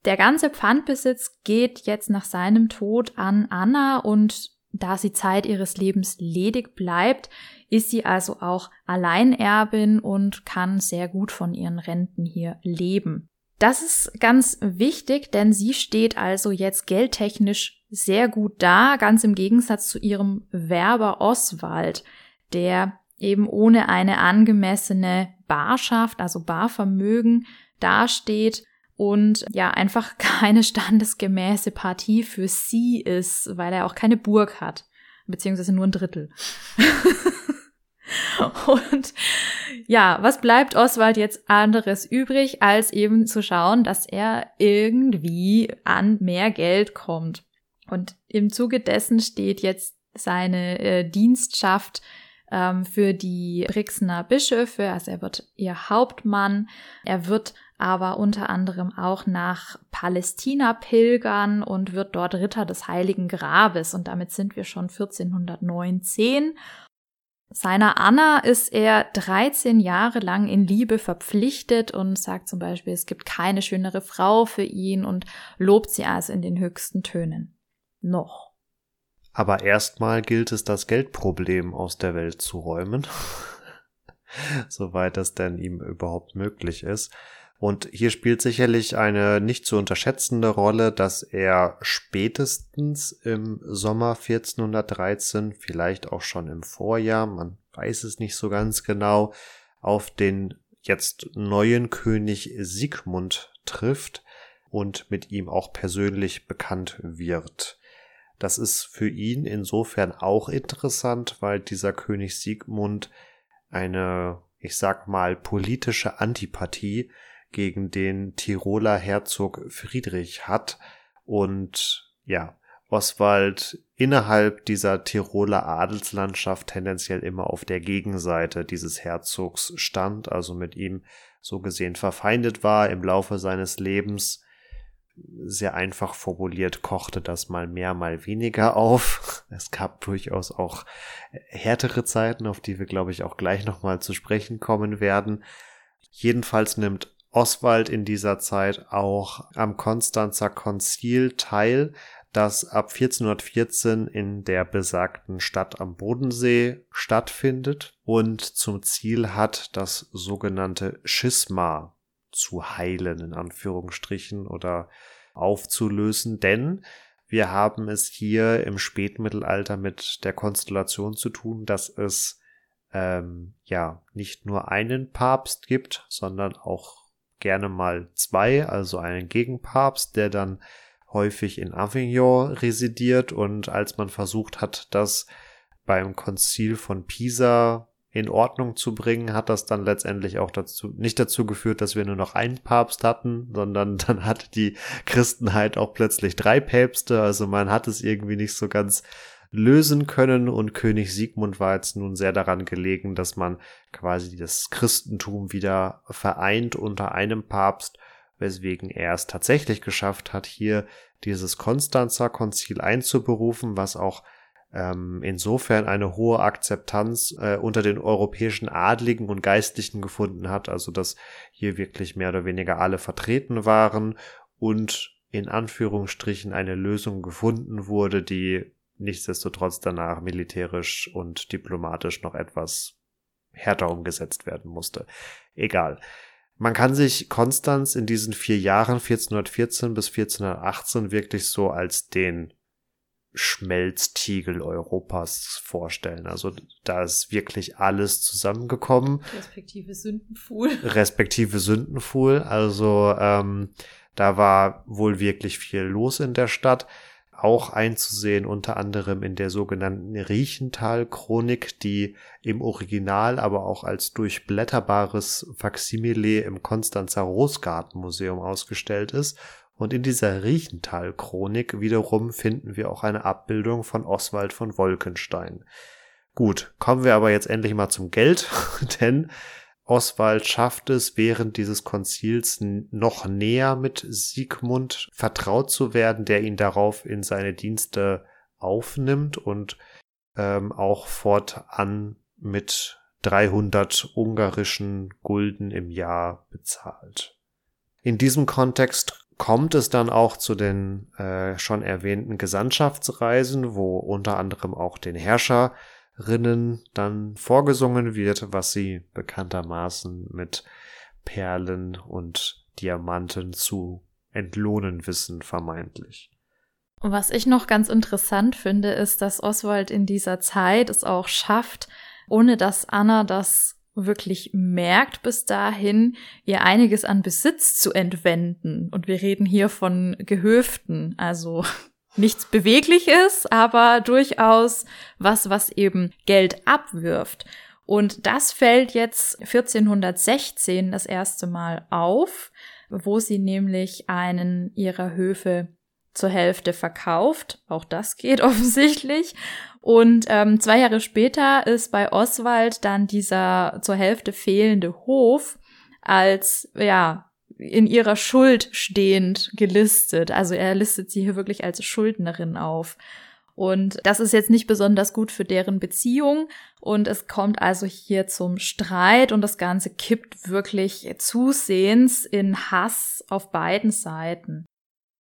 Der ganze Pfandbesitz geht jetzt nach seinem Tod an Anna und da sie Zeit ihres Lebens ledig bleibt, ist sie also auch Alleinerbin und kann sehr gut von ihren Renten hier leben. Das ist ganz wichtig, denn sie steht also jetzt geldtechnisch sehr gut da, ganz im Gegensatz zu ihrem Werber Oswald, der eben ohne eine angemessene Barschaft, also Barvermögen dasteht und ja einfach [laughs] keine standesgemäße Partie für sie ist, weil er auch keine Burg hat, beziehungsweise nur ein Drittel. [laughs] [laughs] Und ja, was bleibt Oswald jetzt anderes übrig, als eben zu schauen, dass er irgendwie an mehr Geld kommt. Und im Zuge dessen steht jetzt seine äh, Dienstschaft ähm, für die Brixener Bischöfe, also er wird ihr Hauptmann, er wird aber unter anderem auch nach Palästina pilgern und wird dort Ritter des Heiligen Grabes. Und damit sind wir schon 1419 seiner Anna ist er 13 Jahre lang in Liebe verpflichtet und sagt zum Beispiel, es gibt keine schönere Frau für ihn und lobt sie also in den höchsten Tönen. Noch. Aber erstmal gilt es, das Geldproblem aus der Welt zu räumen, [laughs] soweit das denn ihm überhaupt möglich ist. Und hier spielt sicherlich eine nicht zu unterschätzende Rolle, dass er spätestens im Sommer 1413, vielleicht auch schon im Vorjahr, man weiß es nicht so ganz genau, auf den jetzt neuen König Sigmund trifft und mit ihm auch persönlich bekannt wird. Das ist für ihn insofern auch interessant, weil dieser König Sigmund eine, ich sag mal, politische Antipathie gegen den Tiroler Herzog Friedrich hat und ja, Oswald innerhalb dieser Tiroler Adelslandschaft tendenziell immer auf der Gegenseite dieses Herzogs stand, also mit ihm so gesehen verfeindet war im Laufe seines Lebens. Sehr einfach formuliert kochte das mal mehr, mal weniger auf. Es gab durchaus auch härtere Zeiten, auf die wir, glaube ich, auch gleich nochmal zu sprechen kommen werden. Jedenfalls nimmt Oswald in dieser Zeit auch am Konstanzer Konzil teil, das ab 1414 in der besagten Stadt am Bodensee stattfindet und zum Ziel hat, das sogenannte Schisma zu heilen, in Anführungsstrichen, oder aufzulösen, denn wir haben es hier im Spätmittelalter mit der Konstellation zu tun, dass es ähm, ja nicht nur einen Papst gibt, sondern auch gerne mal zwei, also einen Gegenpapst, der dann häufig in Avignon residiert. Und als man versucht hat, das beim Konzil von Pisa in Ordnung zu bringen, hat das dann letztendlich auch dazu, nicht dazu geführt, dass wir nur noch einen Papst hatten, sondern [laughs] dann hat die Christenheit auch plötzlich drei Päpste, also man hat es irgendwie nicht so ganz lösen können. Und König Sigmund war jetzt nun sehr daran gelegen, dass man quasi das Christentum wieder vereint unter einem Papst, weswegen er es tatsächlich geschafft hat, hier dieses Konstanzer Konzil einzuberufen, was auch ähm, insofern eine hohe Akzeptanz äh, unter den europäischen Adligen und Geistlichen gefunden hat, also dass hier wirklich mehr oder weniger alle vertreten waren und in Anführungsstrichen eine Lösung gefunden wurde, die nichtsdestotrotz danach militärisch und diplomatisch noch etwas härter umgesetzt werden musste. Egal. Man kann sich Konstanz in diesen vier Jahren 1414 bis 1418 wirklich so als den Schmelztiegel Europas vorstellen. Also da ist wirklich alles zusammengekommen. Respektive Sündenfuhl. [laughs] Respektive Sündenfuhl. Also ähm, da war wohl wirklich viel los in der Stadt. Auch einzusehen, unter anderem in der sogenannten Riechenthal-Chronik, die im Original aber auch als durchblätterbares Faksimile im Konstanzer Rosgartenmuseum ausgestellt ist. Und in dieser Riechenthal-Chronik wiederum finden wir auch eine Abbildung von Oswald von Wolkenstein. Gut, kommen wir aber jetzt endlich mal zum Geld, [laughs] denn Oswald schafft es während dieses Konzils noch näher mit Siegmund vertraut zu werden, der ihn darauf in seine Dienste aufnimmt und ähm, auch fortan mit 300 ungarischen Gulden im Jahr bezahlt. In diesem Kontext kommt es dann auch zu den äh, schon erwähnten Gesandtschaftsreisen, wo unter anderem auch den Herrscher Rinnen dann vorgesungen wird, was sie bekanntermaßen mit Perlen und Diamanten zu entlohnen wissen, vermeintlich. Was ich noch ganz interessant finde, ist, dass Oswald in dieser Zeit es auch schafft, ohne dass Anna das wirklich merkt bis dahin, ihr einiges an Besitz zu entwenden. Und wir reden hier von Gehöften, also nichts Bewegliches, aber durchaus was, was eben Geld abwirft. Und das fällt jetzt 1416 das erste Mal auf, wo sie nämlich einen ihrer Höfe zur Hälfte verkauft. Auch das geht [laughs] offensichtlich. Und ähm, zwei Jahre später ist bei Oswald dann dieser zur Hälfte fehlende Hof als ja in ihrer Schuld stehend gelistet. Also er listet sie hier wirklich als Schuldnerin auf. Und das ist jetzt nicht besonders gut für deren Beziehung. Und es kommt also hier zum Streit und das Ganze kippt wirklich zusehends in Hass auf beiden Seiten.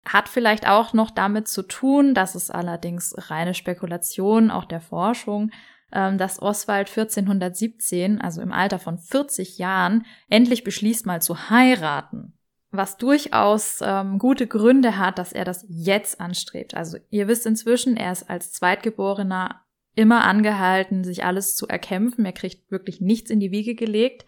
Hat vielleicht auch noch damit zu tun, dass es allerdings reine Spekulation auch der Forschung, dass Oswald 1417, also im Alter von 40 Jahren, endlich beschließt mal zu heiraten. Was durchaus ähm, gute Gründe hat, dass er das jetzt anstrebt. Also ihr wisst inzwischen, er ist als Zweitgeborener immer angehalten, sich alles zu erkämpfen. Er kriegt wirklich nichts in die Wiege gelegt.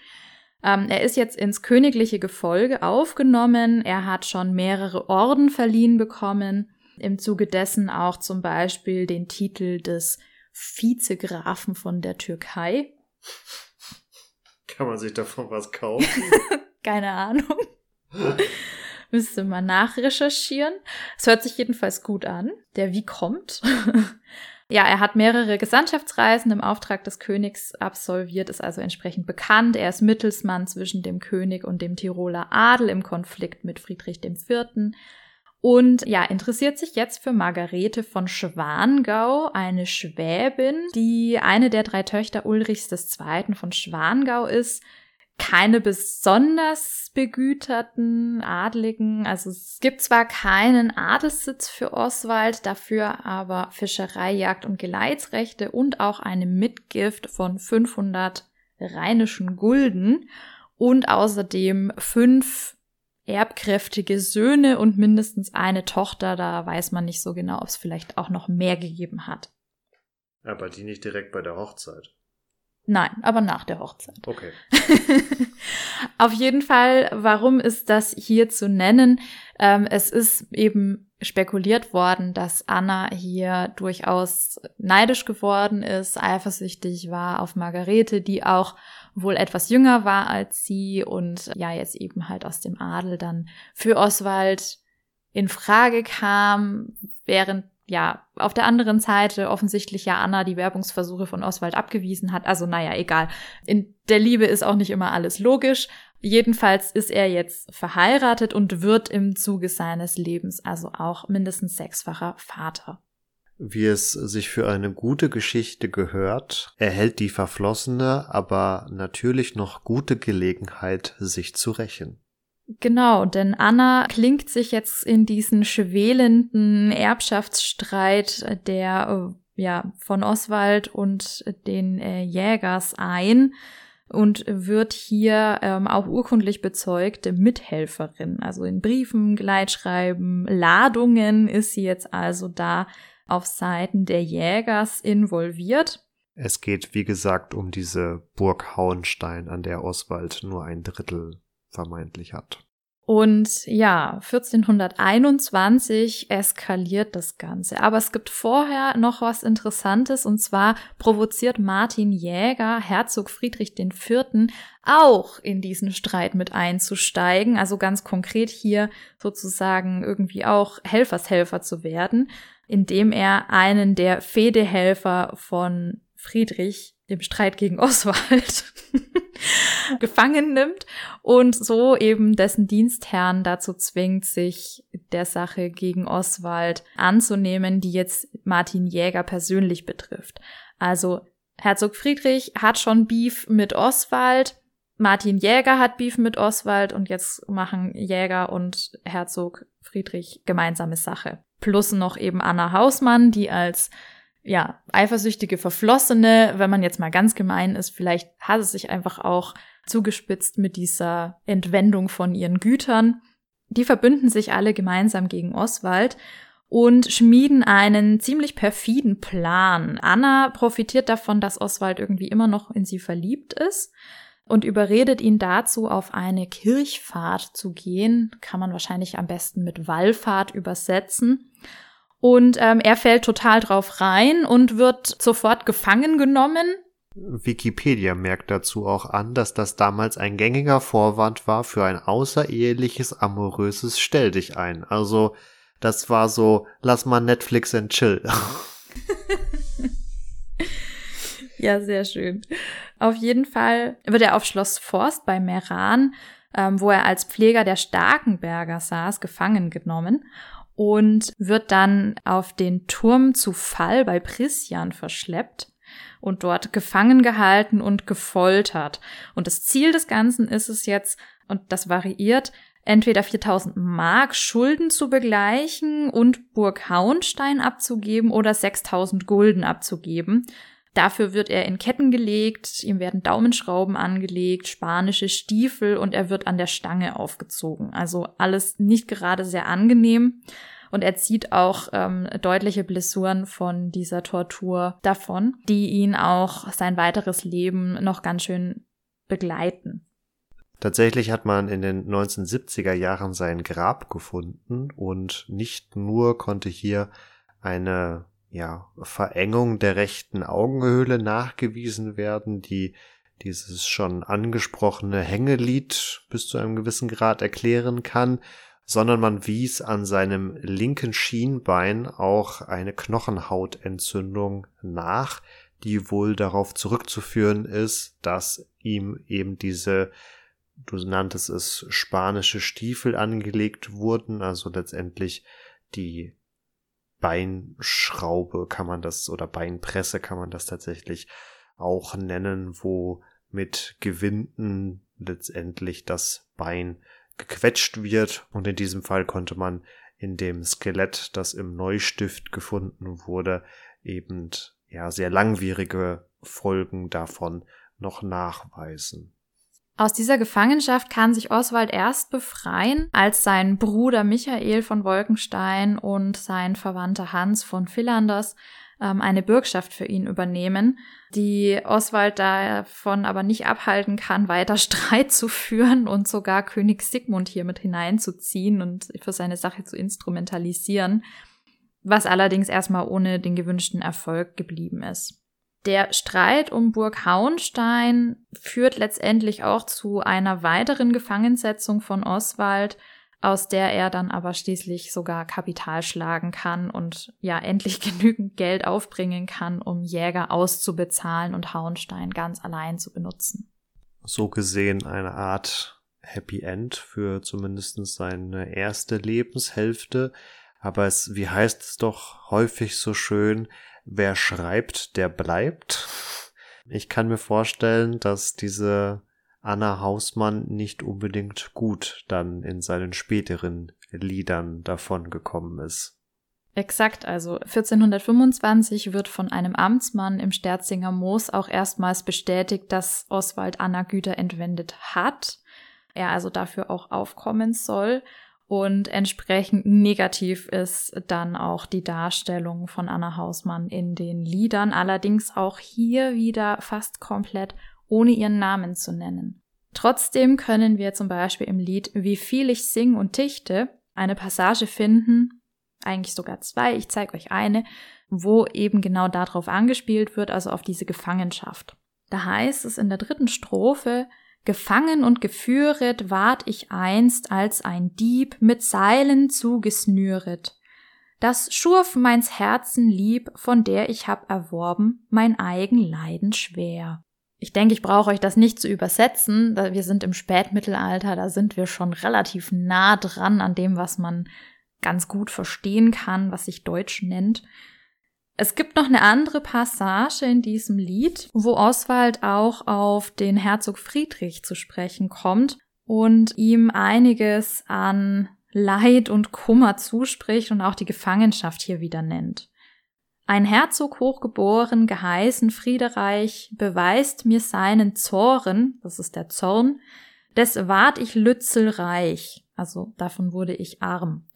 Ähm, er ist jetzt ins königliche Gefolge aufgenommen. Er hat schon mehrere Orden verliehen bekommen. Im Zuge dessen auch zum Beispiel den Titel des Vizegrafen von der Türkei. Kann man sich davon was kaufen? [laughs] Keine Ahnung. [laughs] Müsste mal nachrecherchieren. Es hört sich jedenfalls gut an. Der Wie kommt. [laughs] ja, er hat mehrere Gesandtschaftsreisen im Auftrag des Königs absolviert, ist also entsprechend bekannt. Er ist Mittelsmann zwischen dem König und dem Tiroler Adel im Konflikt mit Friedrich IV und ja, interessiert sich jetzt für Margarete von Schwangau, eine Schwäbin, die eine der drei Töchter Ulrichs II. von Schwangau ist. Keine besonders begüterten Adligen. Also es gibt zwar keinen Adelssitz für Oswald, dafür aber Fischerei, Jagd und Geleitsrechte und auch eine Mitgift von 500 rheinischen Gulden und außerdem fünf erbkräftige Söhne und mindestens eine Tochter. Da weiß man nicht so genau, ob es vielleicht auch noch mehr gegeben hat. Aber die nicht direkt bei der Hochzeit. Nein, aber nach der Hochzeit. Okay. [laughs] Auf jeden Fall, warum ist das hier zu nennen? Ähm, es ist eben spekuliert worden, dass Anna hier durchaus neidisch geworden ist, eifersüchtig war auf Margarete, die auch wohl etwas jünger war als sie und ja jetzt eben halt aus dem Adel dann für Oswald in Frage kam, während ja auf der anderen Seite offensichtlich ja Anna die Werbungsversuche von Oswald abgewiesen hat. Also naja, egal. In der Liebe ist auch nicht immer alles logisch. Jedenfalls ist er jetzt verheiratet und wird im Zuge seines Lebens also auch mindestens sechsfacher Vater wie es sich für eine gute Geschichte gehört, erhält die Verflossene aber natürlich noch gute Gelegenheit, sich zu rächen. Genau, denn Anna klingt sich jetzt in diesen schwelenden Erbschaftsstreit der äh, ja von Oswald und den äh, Jägers ein und wird hier ähm, auch urkundlich bezeugte Mithelferin. Also in Briefen, Gleitschreiben, Ladungen ist sie jetzt also da auf Seiten der Jägers involviert. Es geht, wie gesagt, um diese Burg Hauenstein, an der Oswald nur ein Drittel vermeintlich hat. Und ja, 1421 eskaliert das Ganze. Aber es gibt vorher noch was Interessantes und zwar provoziert Martin Jäger Herzog Friedrich IV. auch in diesen Streit mit einzusteigen. Also ganz konkret hier sozusagen irgendwie auch Helfershelfer zu werden, indem er einen der Fehdehelfer von Friedrich im Streit gegen Oswald [laughs] gefangen nimmt und so eben dessen Dienstherrn dazu zwingt, sich der Sache gegen Oswald anzunehmen, die jetzt Martin Jäger persönlich betrifft. Also Herzog Friedrich hat schon Beef mit Oswald, Martin Jäger hat Beef mit Oswald und jetzt machen Jäger und Herzog Friedrich gemeinsame Sache. Plus noch eben Anna Hausmann, die als ja, eifersüchtige Verflossene, wenn man jetzt mal ganz gemein ist, vielleicht hat es sich einfach auch zugespitzt mit dieser Entwendung von ihren Gütern. Die verbünden sich alle gemeinsam gegen Oswald und schmieden einen ziemlich perfiden Plan. Anna profitiert davon, dass Oswald irgendwie immer noch in sie verliebt ist und überredet ihn dazu, auf eine Kirchfahrt zu gehen. Kann man wahrscheinlich am besten mit Wallfahrt übersetzen. Und ähm, er fällt total drauf rein und wird sofort gefangen genommen. Wikipedia merkt dazu auch an, dass das damals ein gängiger Vorwand war für ein außereheliches, amoröses Stell dich ein. Also, das war so, lass mal Netflix and chill. [laughs] ja, sehr schön. Auf jeden Fall wird er auf Schloss Forst bei Meran, ähm, wo er als Pfleger der Starkenberger saß, gefangen genommen und wird dann auf den Turm zu Fall bei Prisjan verschleppt und dort gefangen gehalten und gefoltert. Und das Ziel des Ganzen ist es jetzt, und das variiert, entweder 4000 Mark Schulden zu begleichen und Burg Hauenstein abzugeben oder 6000 Gulden abzugeben. Dafür wird er in Ketten gelegt, ihm werden Daumenschrauben angelegt, spanische Stiefel und er wird an der Stange aufgezogen. Also alles nicht gerade sehr angenehm. Und er zieht auch ähm, deutliche Blessuren von dieser Tortur davon, die ihn auch sein weiteres Leben noch ganz schön begleiten. Tatsächlich hat man in den 1970er Jahren sein Grab gefunden und nicht nur konnte hier eine ja, Verengung der rechten Augenhöhle nachgewiesen werden, die dieses schon angesprochene Hängelied bis zu einem gewissen Grad erklären kann, sondern man wies an seinem linken Schienbein auch eine Knochenhautentzündung nach, die wohl darauf zurückzuführen ist, dass ihm eben diese, du nanntest es, spanische Stiefel angelegt wurden, also letztendlich die Beinschraube kann man das oder Beinpresse kann man das tatsächlich auch nennen, wo mit Gewinden letztendlich das Bein gequetscht wird und in diesem Fall konnte man in dem Skelett, das im Neustift gefunden wurde, eben ja sehr langwierige Folgen davon noch nachweisen. Aus dieser Gefangenschaft kann sich Oswald erst befreien, als sein Bruder Michael von Wolkenstein und sein Verwandter Hans von Villanders ähm, eine Bürgschaft für ihn übernehmen, die Oswald davon aber nicht abhalten kann, weiter [laughs] Streit zu führen und sogar König Sigmund hier mit hineinzuziehen und für seine Sache zu instrumentalisieren, was allerdings erstmal ohne den gewünschten Erfolg geblieben ist. Der Streit um Burg Hauenstein führt letztendlich auch zu einer weiteren Gefangensetzung von Oswald, aus der er dann aber schließlich sogar Kapital schlagen kann und ja endlich [laughs] genügend Geld aufbringen kann, um Jäger auszubezahlen und Hauenstein ganz allein zu benutzen. So gesehen eine Art Happy End für zumindest seine erste Lebenshälfte. Aber es, wie heißt es doch häufig so schön, wer schreibt, der bleibt. Ich kann mir vorstellen, dass diese Anna Hausmann nicht unbedingt gut dann in seinen späteren Liedern davon gekommen ist. Exakt, also 1425 wird von einem Amtsmann im Sterzinger Moos auch erstmals bestätigt, dass Oswald Anna Güter entwendet hat, er also dafür auch aufkommen soll. Und entsprechend negativ ist dann auch die Darstellung von Anna Hausmann in den Liedern, allerdings auch hier wieder fast komplett ohne ihren Namen zu nennen. Trotzdem können wir zum Beispiel im Lied Wie viel ich sing und dichte eine Passage finden, eigentlich sogar zwei, ich zeige euch eine, wo eben genau darauf angespielt wird, also auf diese Gefangenschaft. Da heißt es in der dritten Strophe, Gefangen und geführet ward ich einst als ein Dieb mit Seilen zugesnüret. Das schurf meins Herzen lieb, von der ich hab erworben mein eigen Leiden schwer. Ich denke, ich brauche euch das nicht zu übersetzen. Wir sind im Spätmittelalter, da sind wir schon relativ nah dran an dem, was man ganz gut verstehen kann, was sich Deutsch nennt. Es gibt noch eine andere Passage in diesem Lied, wo Oswald auch auf den Herzog Friedrich zu sprechen kommt und ihm einiges an Leid und Kummer zuspricht und auch die Gefangenschaft hier wieder nennt. Ein Herzog hochgeboren, geheißen Friedereich, beweist mir seinen Zorn, das ist der Zorn, des ward ich lützelreich, also davon wurde ich arm.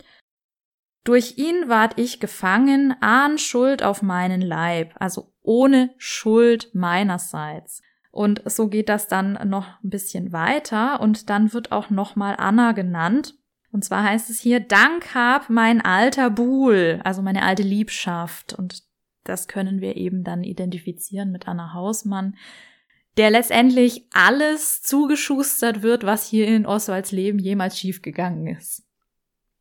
Durch ihn ward ich gefangen, ahn Schuld auf meinen Leib, also ohne Schuld meinerseits. Und so geht das dann noch ein bisschen weiter und dann wird auch nochmal Anna genannt. Und zwar heißt es hier, Dank hab mein alter Buhl, also meine alte Liebschaft. Und das können wir eben dann identifizieren mit Anna Hausmann, der letztendlich alles zugeschustert wird, was hier in Oswalds Leben jemals schiefgegangen ist.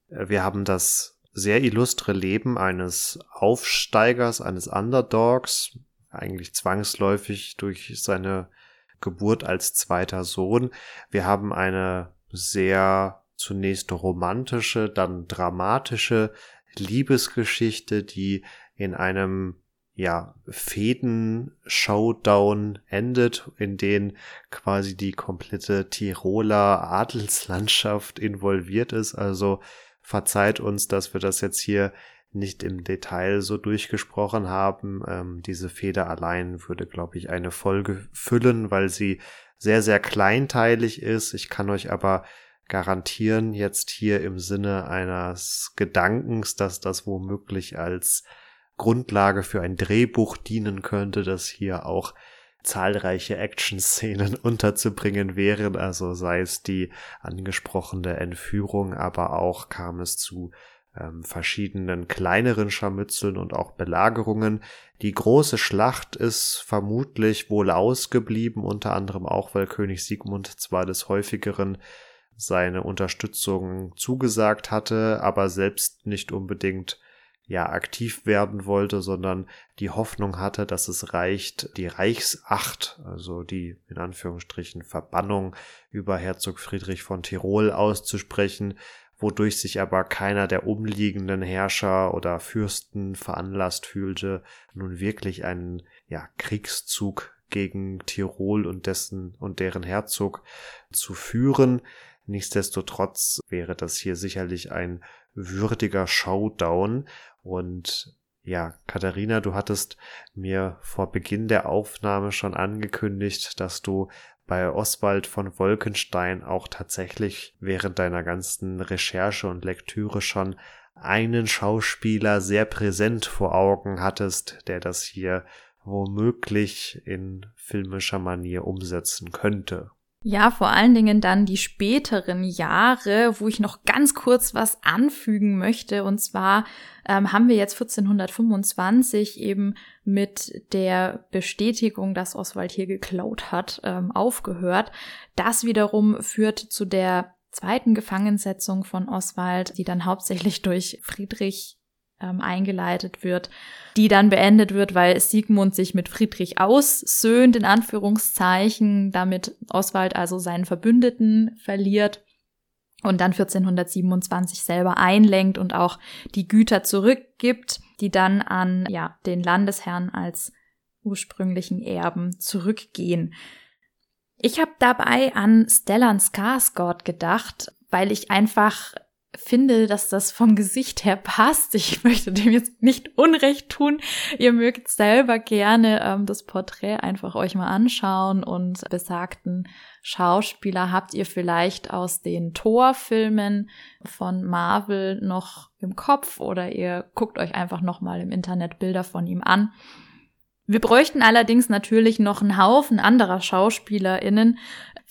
Wir haben das sehr illustre Leben eines Aufsteigers, eines Underdogs, eigentlich zwangsläufig durch seine Geburt als zweiter Sohn. Wir haben eine sehr zunächst romantische, dann dramatische Liebesgeschichte, die in einem ja, Fäden-Showdown endet, in den quasi die komplette Tiroler Adelslandschaft involviert ist. Also verzeiht uns, dass wir das jetzt hier nicht im Detail so durchgesprochen haben. Ähm, diese Feder allein würde, glaube ich, eine Folge füllen, weil sie sehr, sehr kleinteilig ist. Ich kann euch aber garantieren, jetzt hier im Sinne eines Gedankens, dass das womöglich als Grundlage für ein Drehbuch dienen könnte, dass hier auch zahlreiche Action-Szenen [laughs] unterzubringen wären, also sei es die angesprochene Entführung, aber auch kam es zu ähm, verschiedenen kleineren Scharmützeln und auch Belagerungen. Die große Schlacht ist vermutlich wohl ausgeblieben, unter anderem auch, weil König Sigmund zwar des häufigeren seine Unterstützung zugesagt hatte, aber selbst nicht unbedingt ja aktiv werden wollte, sondern die Hoffnung hatte, dass es reicht, die Reichsacht, also die in Anführungsstrichen Verbannung über Herzog Friedrich von Tirol auszusprechen, wodurch sich aber keiner der umliegenden Herrscher oder Fürsten veranlasst fühlte, nun wirklich einen ja, Kriegszug gegen Tirol und dessen und deren Herzog zu führen. Nichtsdestotrotz wäre das hier sicherlich ein würdiger Showdown und ja, Katharina, du hattest mir vor Beginn der Aufnahme schon angekündigt, dass du bei Oswald von Wolkenstein auch tatsächlich während deiner ganzen Recherche und Lektüre schon einen Schauspieler sehr präsent vor Augen hattest, der das hier womöglich in filmischer Manier umsetzen könnte. Ja, vor allen Dingen dann die späteren Jahre, wo ich noch ganz kurz was anfügen möchte. Und zwar ähm, haben wir jetzt 1425 eben mit der Bestätigung, dass Oswald hier geklaut hat, ähm, aufgehört. Das wiederum führt zu der zweiten Gefangensetzung von Oswald, die dann hauptsächlich durch Friedrich ähm, eingeleitet wird, die dann beendet wird, weil Siegmund sich mit Friedrich aussöhnt, in Anführungszeichen, damit Oswald also seinen Verbündeten verliert und dann 1427 selber einlenkt und auch die Güter zurückgibt, die dann an ja, den Landesherrn als ursprünglichen Erben zurückgehen. Ich habe dabei an Stellan Skarsgård gedacht, weil ich einfach finde, dass das vom Gesicht her passt. Ich möchte dem jetzt nicht Unrecht tun. Ihr mögt selber gerne ähm, das Porträt einfach euch mal anschauen und besagten Schauspieler habt ihr vielleicht aus den Torfilmen von Marvel noch im Kopf oder ihr guckt euch einfach noch mal im Internet Bilder von ihm an. Wir bräuchten allerdings natürlich noch einen Haufen anderer SchauspielerInnen,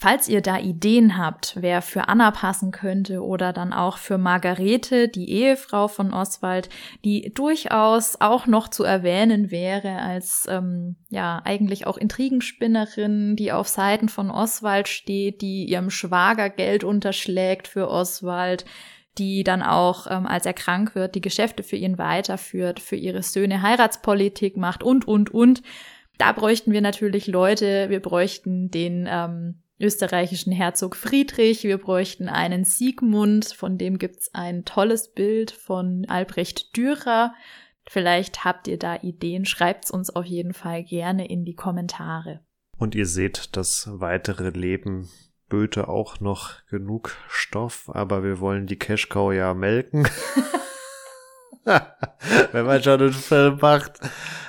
Falls ihr da Ideen habt, wer für Anna passen könnte oder dann auch für Margarete, die Ehefrau von Oswald, die durchaus auch noch zu erwähnen wäre als ähm, ja eigentlich auch Intrigenspinnerin, die auf Seiten von Oswald steht, die ihrem Schwager Geld unterschlägt für Oswald, die dann auch, ähm, als er krank wird, die Geschäfte für ihn weiterführt, für ihre Söhne Heiratspolitik macht und, und, und. Da bräuchten wir natürlich Leute, wir bräuchten den ähm, österreichischen Herzog Friedrich. Wir bräuchten einen Siegmund, von dem gibt's ein tolles Bild von Albrecht Dürer. Vielleicht habt ihr da Ideen, schreibt's uns auf jeden Fall gerne in die Kommentare. Und ihr seht, das weitere Leben böte auch noch genug Stoff, aber wir wollen die Cashcow ja melken. [laughs] Wenn man schon einen Film macht.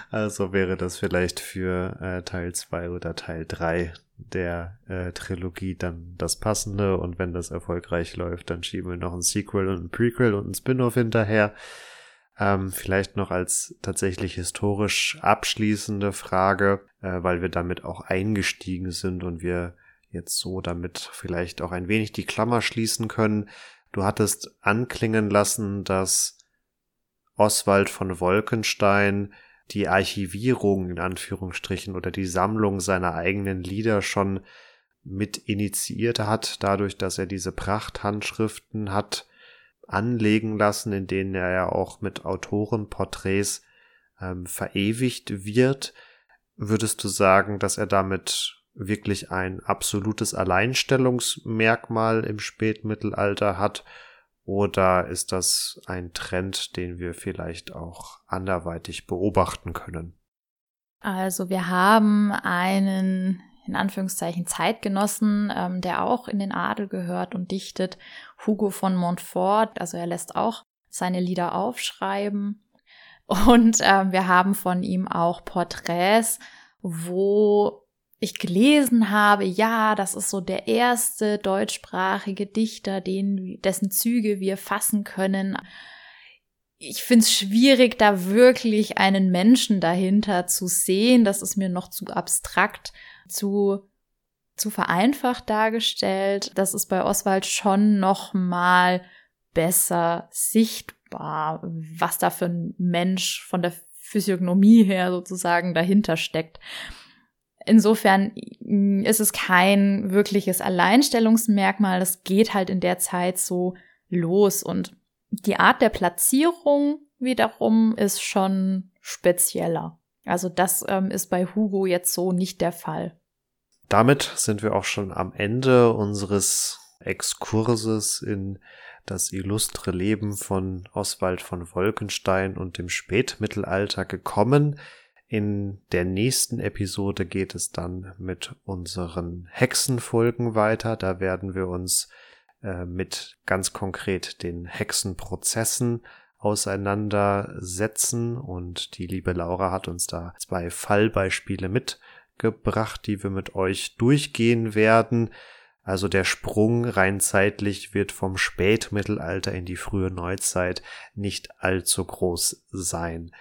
Also wäre das vielleicht für äh, Teil 2 oder Teil 3 der äh, Trilogie dann das Passende und wenn das erfolgreich läuft, dann schieben wir noch ein Sequel und ein Prequel und ein Spin-off hinterher. Ähm, vielleicht noch als tatsächlich historisch abschließende Frage, äh, weil wir damit auch eingestiegen sind und wir jetzt so damit vielleicht auch ein wenig die Klammer schließen können. Du hattest anklingen lassen, dass Oswald von Wolkenstein die Archivierung in Anführungsstrichen oder die Sammlung seiner eigenen Lieder schon mit initiiert hat, dadurch, dass er diese Prachthandschriften hat anlegen lassen, in denen er ja auch mit Autorenporträts ähm, verewigt wird. Würdest du sagen, dass er damit wirklich ein absolutes Alleinstellungsmerkmal im Spätmittelalter hat oder ist das ein Trend, den wir vielleicht auch anderweitig beobachten können? Also wir haben einen in Anführungszeichen Zeitgenossen, ähm, der auch in den Adel gehört und dichtet, Hugo von Montfort. Also er lässt auch seine Lieder aufschreiben. Und ähm, wir haben von ihm auch Porträts, wo ich gelesen habe, ja, das ist so der erste deutschsprachige Dichter, den, dessen Züge wir fassen können. Ich finde es schwierig, da wirklich einen Menschen dahinter zu sehen. Das ist mir noch zu abstrakt, zu, zu vereinfacht dargestellt. Das ist bei Oswald schon noch mal besser sichtbar, was da für ein Mensch von der Physiognomie her sozusagen dahinter steckt. Insofern mm, ist es kein wirkliches Alleinstellungsmerkmal. Das geht halt in der Zeit so los. Und die Art der Platzierung wiederum ist schon spezieller. Also das ähm, ist bei Hugo jetzt so nicht der Fall. Damit sind wir auch schon am Ende unseres Exkurses in das illustre Leben von Oswald von Wolkenstein und dem Spätmittelalter gekommen. In der nächsten Episode geht es dann mit unseren Hexenfolgen weiter. Da werden wir uns äh, mit ganz konkret den Hexenprozessen auseinandersetzen und die liebe Laura hat uns da zwei Fallbeispiele mitgebracht, die wir mit euch durchgehen werden. Also der Sprung rein zeitlich wird vom Spätmittelalter in die frühe Neuzeit nicht allzu groß sein.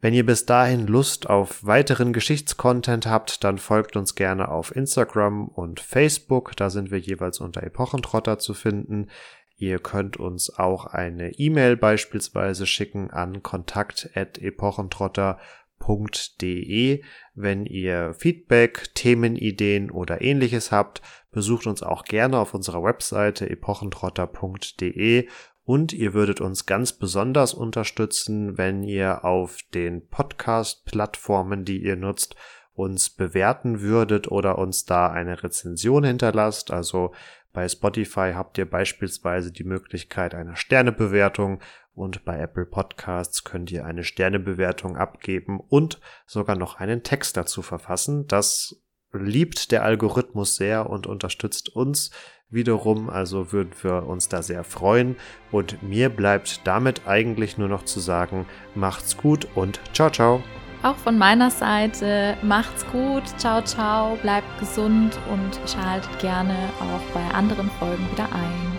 Wenn ihr bis dahin Lust auf weiteren Geschichtscontent habt, dann folgt uns gerne auf Instagram und Facebook. Da sind wir jeweils unter Epochentrotter zu finden. Ihr könnt uns auch eine E-Mail beispielsweise schicken an kontakt.epochentrotter.de. Wenn ihr Feedback, Themenideen oder ähnliches habt, besucht uns auch gerne auf unserer Webseite epochentrotter.de und ihr würdet uns ganz besonders unterstützen, wenn ihr auf den Podcast-Plattformen, die ihr nutzt, uns bewerten würdet oder uns da eine Rezension hinterlasst. Also bei Spotify habt ihr beispielsweise die Möglichkeit einer Sternebewertung und bei Apple Podcasts könnt ihr eine Sternebewertung abgeben und sogar noch einen Text dazu verfassen. Das liebt der Algorithmus sehr und unterstützt uns wiederum, also würden wir uns da sehr freuen. Und mir bleibt damit eigentlich nur noch zu sagen, macht's gut und ciao, ciao. Auch von meiner Seite, macht's gut, ciao, ciao, bleibt gesund und schaltet gerne auch bei anderen Folgen wieder ein.